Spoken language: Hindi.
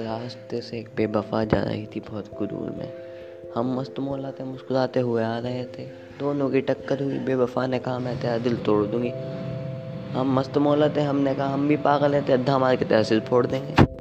रास्ते से एक बेबफा जा रही थी बहुत को में। हम मस्त मोलाते मुस्कुराते हुए आ रहे थे। दोनों की टक्कर हुई बेबफा ने कहा, मैं तेरा दिल तोड़ दूँगी। हम मस्त मोहलत हमने कहा, हम भी पागल हैं, तेरा मार के तेरा सिर फोड़ देंगे।